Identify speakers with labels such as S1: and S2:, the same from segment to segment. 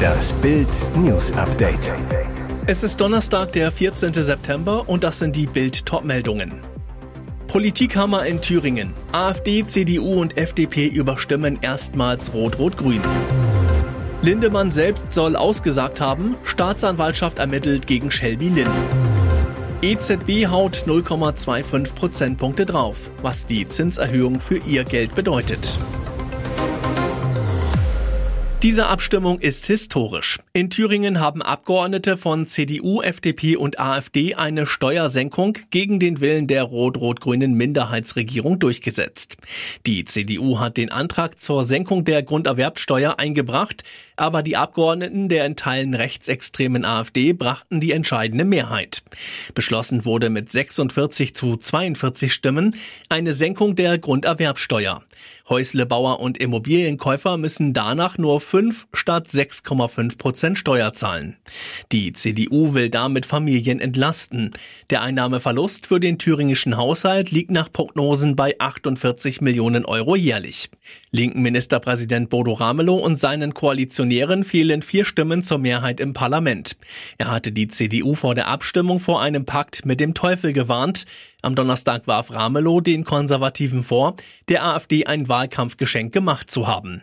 S1: Das Bild News Update.
S2: Es ist Donnerstag, der 14. September und das sind die Bild Topmeldungen. Politikhammer in Thüringen. AfD, CDU und FDP überstimmen erstmals Rot-Rot-Grün. Lindemann selbst soll ausgesagt haben, Staatsanwaltschaft ermittelt gegen Shelby Lynn. EZB haut 0,25 Prozentpunkte drauf, was die Zinserhöhung für ihr Geld bedeutet. Diese Abstimmung ist historisch. In Thüringen haben Abgeordnete von CDU, FDP und AfD eine Steuersenkung gegen den Willen der rot-rot-grünen Minderheitsregierung durchgesetzt. Die CDU hat den Antrag zur Senkung der Grunderwerbsteuer eingebracht, aber die Abgeordneten der in Teilen rechtsextremen AfD brachten die entscheidende Mehrheit. Beschlossen wurde mit 46 zu 42 Stimmen eine Senkung der Grunderwerbsteuer. Häuslebauer und Immobilienkäufer müssen danach nur 5 statt 6,5 Prozent Steuer zahlen. Die CDU will damit Familien entlasten. Der Einnahmeverlust für den thüringischen Haushalt liegt nach Prognosen bei 48 Millionen Euro jährlich. Linken Ministerpräsident Bodo Ramelow und seinen Koalitionären fehlen vier Stimmen zur Mehrheit im Parlament. Er hatte die CDU vor der Abstimmung vor einem Pakt mit dem Teufel gewarnt. Am Donnerstag warf Ramelow den Konservativen vor, der AfD ein Wahlkampfgeschenk gemacht zu haben.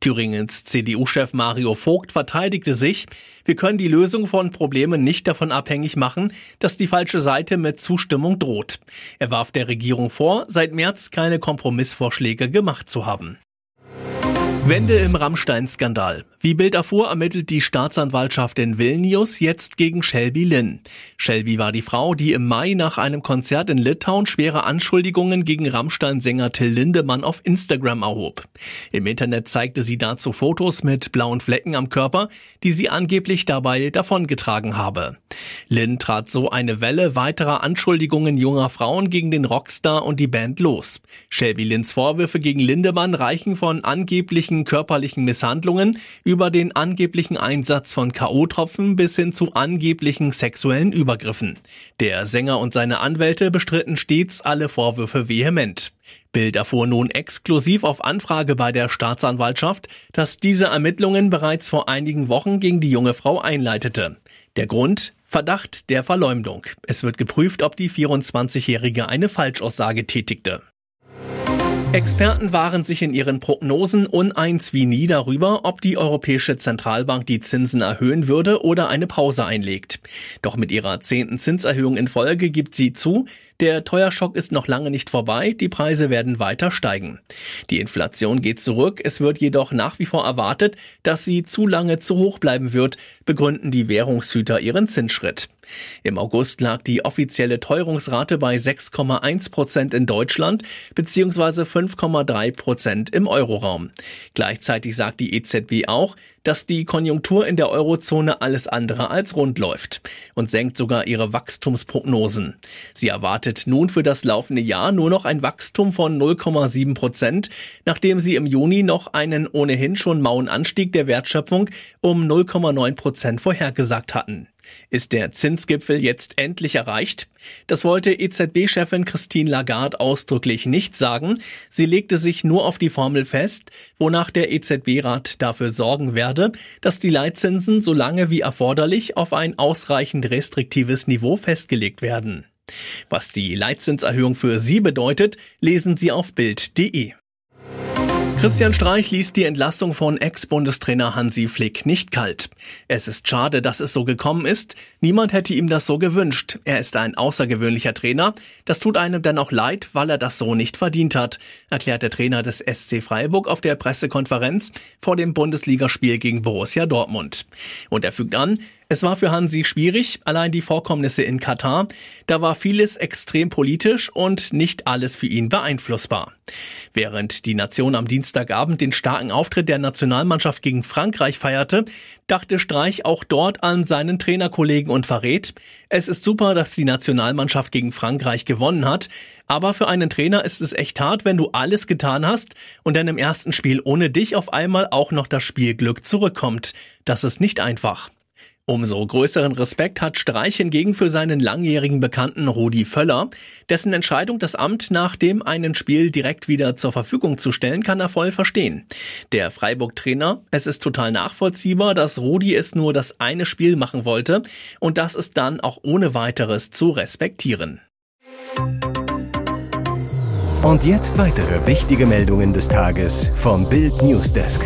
S2: Thüringens CDU-Chef Mario Vogt verteidigte sich, wir können die Lösung von Problemen nicht davon abhängig machen, dass die falsche Seite mit Zustimmung droht. Er warf der Regierung vor, seit März keine Kompromissvorschläge gemacht zu haben. Wende im Rammstein-Skandal. Wie Bild erfuhr, ermittelt die Staatsanwaltschaft in Vilnius jetzt gegen Shelby Lynn. Shelby war die Frau, die im Mai nach einem Konzert in Litauen schwere Anschuldigungen gegen Rammstein-Sänger Till Lindemann auf Instagram erhob. Im Internet zeigte sie dazu Fotos mit blauen Flecken am Körper, die sie angeblich dabei davongetragen habe. Lynn trat so eine Welle weiterer Anschuldigungen junger Frauen gegen den Rockstar und die Band los. Shelby Lynns Vorwürfe gegen Lindemann reichen von angeblichen körperlichen Misshandlungen über den angeblichen Einsatz von K.O.-Tropfen bis hin zu angeblichen sexuellen Übergriffen. Der Sänger und seine Anwälte bestritten stets alle Vorwürfe vehement. Bild erfuhr nun exklusiv auf Anfrage bei der Staatsanwaltschaft, dass diese Ermittlungen bereits vor einigen Wochen gegen die junge Frau einleitete. Der Grund? Verdacht der Verleumdung. Es wird geprüft, ob die 24-Jährige eine Falschaussage tätigte. Experten waren sich in ihren Prognosen uneins wie nie darüber, ob die Europäische Zentralbank die Zinsen erhöhen würde oder eine Pause einlegt. Doch mit ihrer zehnten Zinserhöhung in Folge gibt sie zu, der Teuerschock ist noch lange nicht vorbei, die Preise werden weiter steigen. Die Inflation geht zurück, es wird jedoch nach wie vor erwartet, dass sie zu lange zu hoch bleiben wird, begründen die Währungshüter ihren Zinsschritt. Im August lag die offizielle Teuerungsrate bei 6,1 Prozent in Deutschland bzw. 5,3 Prozent im Euroraum. Gleichzeitig sagt die EZB auch, dass die Konjunktur in der Eurozone alles andere als rund läuft und senkt sogar ihre Wachstumsprognosen. Sie erwartet nun für das laufende Jahr nur noch ein Wachstum von 0,7 Prozent, nachdem sie im Juni noch einen ohnehin schon mauen Anstieg der Wertschöpfung um 0,9 Prozent vorhergesagt hatten. Ist der Zinsgipfel jetzt endlich erreicht? Das wollte EZB-Chefin Christine Lagarde ausdrücklich nicht sagen. Sie legte sich nur auf die Formel fest, wonach der EZB-Rat dafür sorgen werde, dass die Leitzinsen so lange wie erforderlich auf ein ausreichend restriktives Niveau festgelegt werden. Was die Leitzinserhöhung für Sie bedeutet, lesen Sie auf Bild.de. Christian Streich ließ die Entlassung von Ex-Bundestrainer Hansi Flick nicht kalt. Es ist schade, dass es so gekommen ist. Niemand hätte ihm das so gewünscht. Er ist ein außergewöhnlicher Trainer. Das tut einem dann auch leid, weil er das so nicht verdient hat, erklärt der Trainer des SC Freiburg auf der Pressekonferenz vor dem Bundesligaspiel gegen Borussia Dortmund. Und er fügt an, es war für Hansi schwierig, allein die Vorkommnisse in Katar. Da war vieles extrem politisch und nicht alles für ihn beeinflussbar. Während die Nation am Dienstagabend den starken Auftritt der Nationalmannschaft gegen Frankreich feierte, dachte Streich auch dort an seinen Trainerkollegen und verrät, es ist super, dass die Nationalmannschaft gegen Frankreich gewonnen hat, aber für einen Trainer ist es echt hart, wenn du alles getan hast und dann im ersten Spiel ohne dich auf einmal auch noch das Spielglück zurückkommt. Das ist nicht einfach. Umso größeren Respekt hat Streich hingegen für seinen langjährigen Bekannten Rudi Völler. Dessen Entscheidung, das Amt nach dem einen Spiel direkt wieder zur Verfügung zu stellen, kann er voll verstehen. Der Freiburg-Trainer, es ist total nachvollziehbar, dass Rudi es nur das eine Spiel machen wollte und das ist dann auch ohne weiteres zu respektieren.
S1: Und jetzt weitere wichtige Meldungen des Tages vom Bild Newsdesk.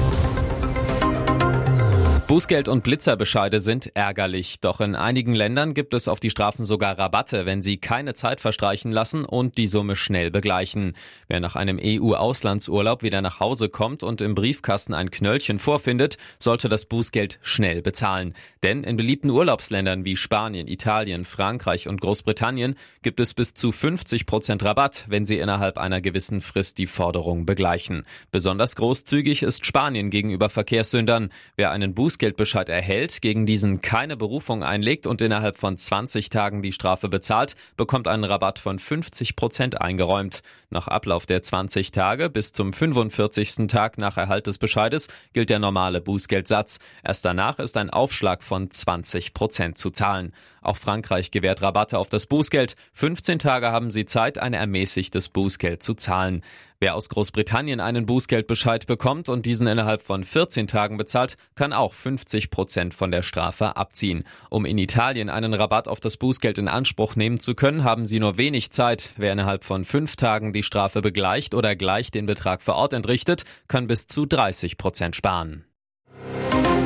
S3: Bußgeld und Blitzerbescheide sind ärgerlich, doch in einigen Ländern gibt es auf die Strafen sogar Rabatte, wenn sie keine Zeit verstreichen lassen und die Summe schnell begleichen. Wer nach einem EU-Auslandsurlaub wieder nach Hause kommt und im Briefkasten ein Knöllchen vorfindet, sollte das Bußgeld schnell bezahlen. Denn in beliebten Urlaubsländern wie Spanien, Italien, Frankreich und Großbritannien gibt es bis zu 50 Prozent Rabatt, wenn sie innerhalb einer gewissen Frist die Forderung begleichen. Besonders großzügig ist Spanien gegenüber Verkehrssündern. Wer einen Bußgeld Bußgeldbescheid erhält, gegen diesen keine Berufung einlegt und innerhalb von 20 Tagen die Strafe bezahlt, bekommt einen Rabatt von 50 Prozent eingeräumt. Nach Ablauf der 20 Tage bis zum 45. Tag nach Erhalt des Bescheides gilt der normale Bußgeldsatz. Erst danach ist ein Aufschlag von 20 Prozent zu zahlen. Auch Frankreich gewährt Rabatte auf das Bußgeld. 15 Tage haben sie Zeit, ein ermäßigtes Bußgeld zu zahlen. Wer aus Großbritannien einen Bußgeldbescheid bekommt und diesen innerhalb von 14 Tagen bezahlt, kann auch 50 Prozent von der Strafe abziehen. Um in Italien einen Rabatt auf das Bußgeld in Anspruch nehmen zu können, haben sie nur wenig Zeit. Wer innerhalb von fünf Tagen die Strafe begleicht oder gleich den Betrag vor Ort entrichtet, kann bis zu 30 Prozent sparen.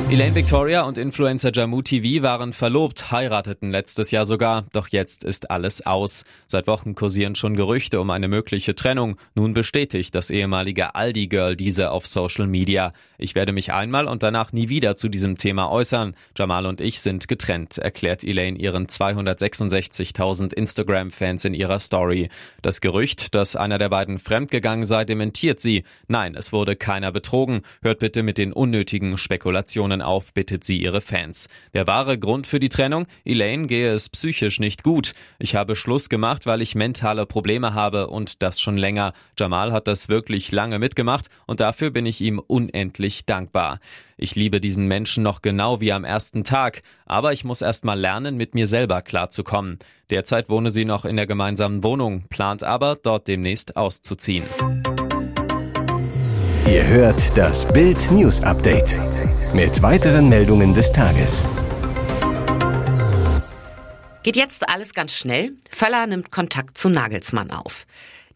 S3: Elaine Victoria und Influencer Jammu TV waren verlobt, heirateten letztes Jahr sogar, doch jetzt ist alles aus. Seit Wochen kursieren schon Gerüchte um eine mögliche Trennung. Nun bestätigt das ehemalige Aldi-Girl diese auf Social Media. Ich werde mich einmal und danach nie wieder zu diesem Thema äußern. Jamal und ich sind getrennt, erklärt Elaine ihren 266.000 Instagram-Fans in ihrer Story. Das Gerücht, dass einer der beiden fremdgegangen sei, dementiert sie. Nein, es wurde keiner betrogen. Hört bitte mit den unnötigen Spekulationen Depressionen auf, bittet sie ihre Fans. Der wahre Grund für die Trennung? Elaine gehe es psychisch nicht gut. Ich habe Schluss gemacht, weil ich mentale Probleme habe und das schon länger. Jamal hat das wirklich lange mitgemacht und dafür bin ich ihm unendlich dankbar. Ich liebe diesen Menschen noch genau wie am ersten Tag, aber ich muss erst mal lernen, mit mir selber klarzukommen. Derzeit wohne sie noch in der gemeinsamen Wohnung, plant aber, dort demnächst auszuziehen.
S1: Ihr hört das Bild News Update mit weiteren Meldungen des Tages.
S4: Geht jetzt alles ganz schnell? Völler nimmt Kontakt zu Nagelsmann auf.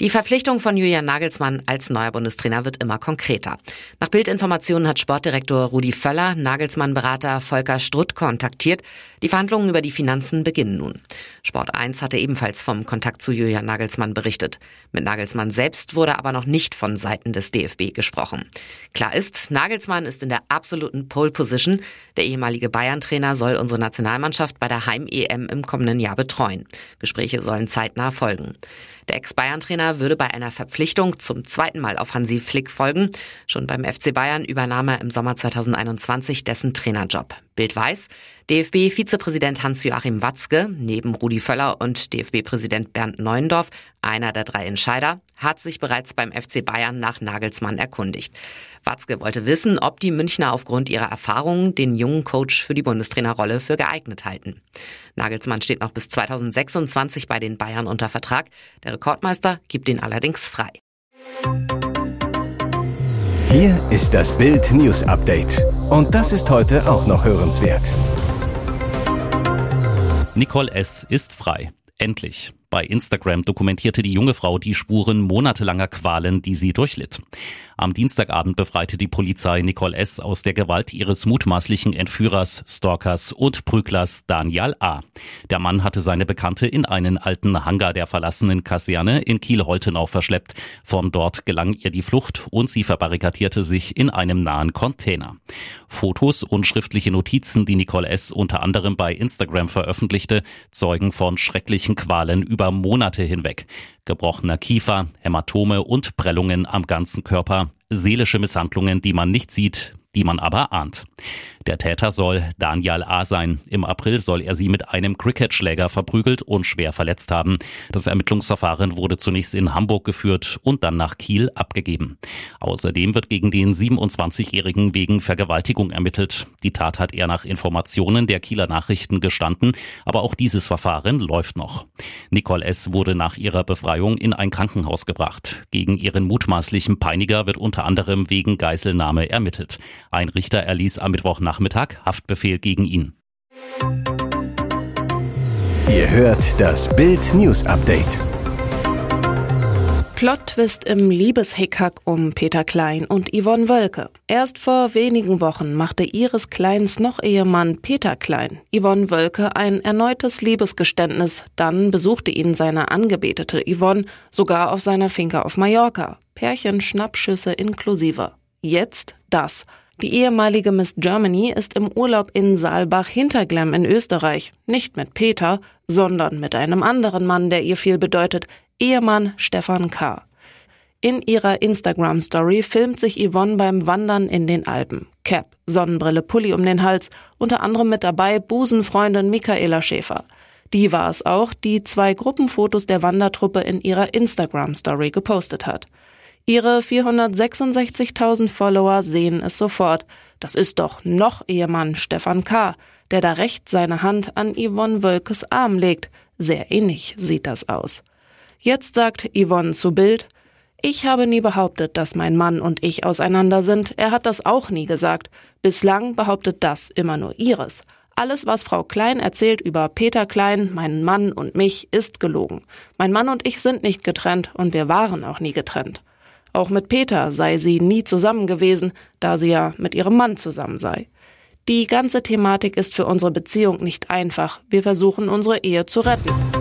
S4: Die Verpflichtung von Julian Nagelsmann als neuer Bundestrainer wird immer konkreter. Nach Bildinformationen hat Sportdirektor Rudi Völler Nagelsmann-Berater Volker Strutt kontaktiert. Die Verhandlungen über die Finanzen beginnen nun. Sport 1 hatte ebenfalls vom Kontakt zu Julian Nagelsmann berichtet. Mit Nagelsmann selbst wurde aber noch nicht von Seiten des DFB gesprochen. Klar ist, Nagelsmann ist in der absoluten Pole Position. Der ehemalige Bayern-Trainer soll unsere Nationalmannschaft bei der Heim-EM im kommenden Jahr betreuen. Gespräche sollen zeitnah folgen. Der Ex-Bayern-Trainer würde bei einer Verpflichtung zum zweiten Mal auf Hansi Flick folgen. Schon beim FC Bayern übernahm er im Sommer 2021 dessen Trainerjob. Bild weiß, DFB-Vizepräsident Hans-Joachim Watzke, neben Rudi Völler und DFB-Präsident Bernd Neuendorf, einer der drei Entscheider, hat sich bereits beim FC Bayern nach Nagelsmann erkundigt. Watzke wollte wissen, ob die Münchner aufgrund ihrer Erfahrungen den jungen Coach für die Bundestrainerrolle für geeignet halten. Nagelsmann steht noch bis 2026 bei den Bayern unter Vertrag. Der Rekordmeister gibt ihn allerdings frei.
S1: Hier ist das Bild News Update. Und das ist heute auch noch hörenswert.
S5: Nicole S. ist frei. Endlich. Bei Instagram dokumentierte die junge Frau die Spuren monatelanger Qualen, die sie durchlitt. Am Dienstagabend befreite die Polizei Nicole S. aus der Gewalt ihres mutmaßlichen Entführers, Stalkers und Prüglers Daniel A. Der Mann hatte seine Bekannte in einen alten Hangar der verlassenen Kaserne in Kiel-Holtenau verschleppt. Von dort gelang ihr die Flucht und sie verbarrikadierte sich in einem nahen Container. Fotos und schriftliche Notizen, die Nicole S. unter anderem bei Instagram veröffentlichte, zeugen von schrecklichen Qualen über Monate hinweg gebrochener Kiefer, Hämatome und Prellungen am ganzen Körper, seelische Misshandlungen, die man nicht sieht, die man aber ahnt. Der Täter soll Daniel A. sein. Im April soll er sie mit einem Cricketschläger verprügelt und schwer verletzt haben. Das Ermittlungsverfahren wurde zunächst in Hamburg geführt und dann nach Kiel abgegeben. Außerdem wird gegen den 27-Jährigen wegen Vergewaltigung ermittelt. Die Tat hat er nach Informationen der Kieler Nachrichten gestanden, aber auch dieses Verfahren läuft noch. Nicole S. wurde nach ihrer Befreiung in ein Krankenhaus gebracht. Gegen ihren mutmaßlichen Peiniger wird unter anderem wegen Geiselnahme ermittelt. Ein Richter erließ am Mittwochnachmittag Haftbefehl gegen ihn.
S1: Ihr hört das Bild News Update.
S6: Plot-Twist im Liebeshickhack um Peter Klein und Yvonne Wölke. Erst vor wenigen Wochen machte ihres Kleins noch Ehemann Peter Klein, Yvonne Wölke, ein erneutes Liebesgeständnis. Dann besuchte ihn seine angebetete Yvonne sogar auf seiner Finca auf Mallorca. Pärchen Schnappschüsse inklusive. Jetzt das. Die ehemalige Miss Germany ist im Urlaub in Saalbach Hinterglemm in Österreich. Nicht mit Peter, sondern mit einem anderen Mann, der ihr viel bedeutet, Ehemann Stefan K. In ihrer Instagram-Story filmt sich Yvonne beim Wandern in den Alpen. Cap, Sonnenbrille, Pulli um den Hals, unter anderem mit dabei Busenfreundin Michaela Schäfer. Die war es auch, die zwei Gruppenfotos der Wandertruppe in ihrer Instagram-Story gepostet hat. Ihre 466.000 Follower sehen es sofort. Das ist doch noch Ehemann Stefan K., der da rechts seine Hand an Yvonne Wölkes Arm legt. Sehr ähnlich sieht das aus. Jetzt sagt Yvonne zu Bild, ich habe nie behauptet, dass mein Mann und ich auseinander sind. Er hat das auch nie gesagt. Bislang behauptet das immer nur ihres. Alles, was Frau Klein erzählt über Peter Klein, meinen Mann und mich, ist gelogen. Mein Mann und ich sind nicht getrennt und wir waren auch nie getrennt. Auch mit Peter sei sie nie zusammen gewesen, da sie ja mit ihrem Mann zusammen sei. Die ganze Thematik ist für unsere Beziehung nicht einfach. Wir versuchen unsere Ehe zu retten.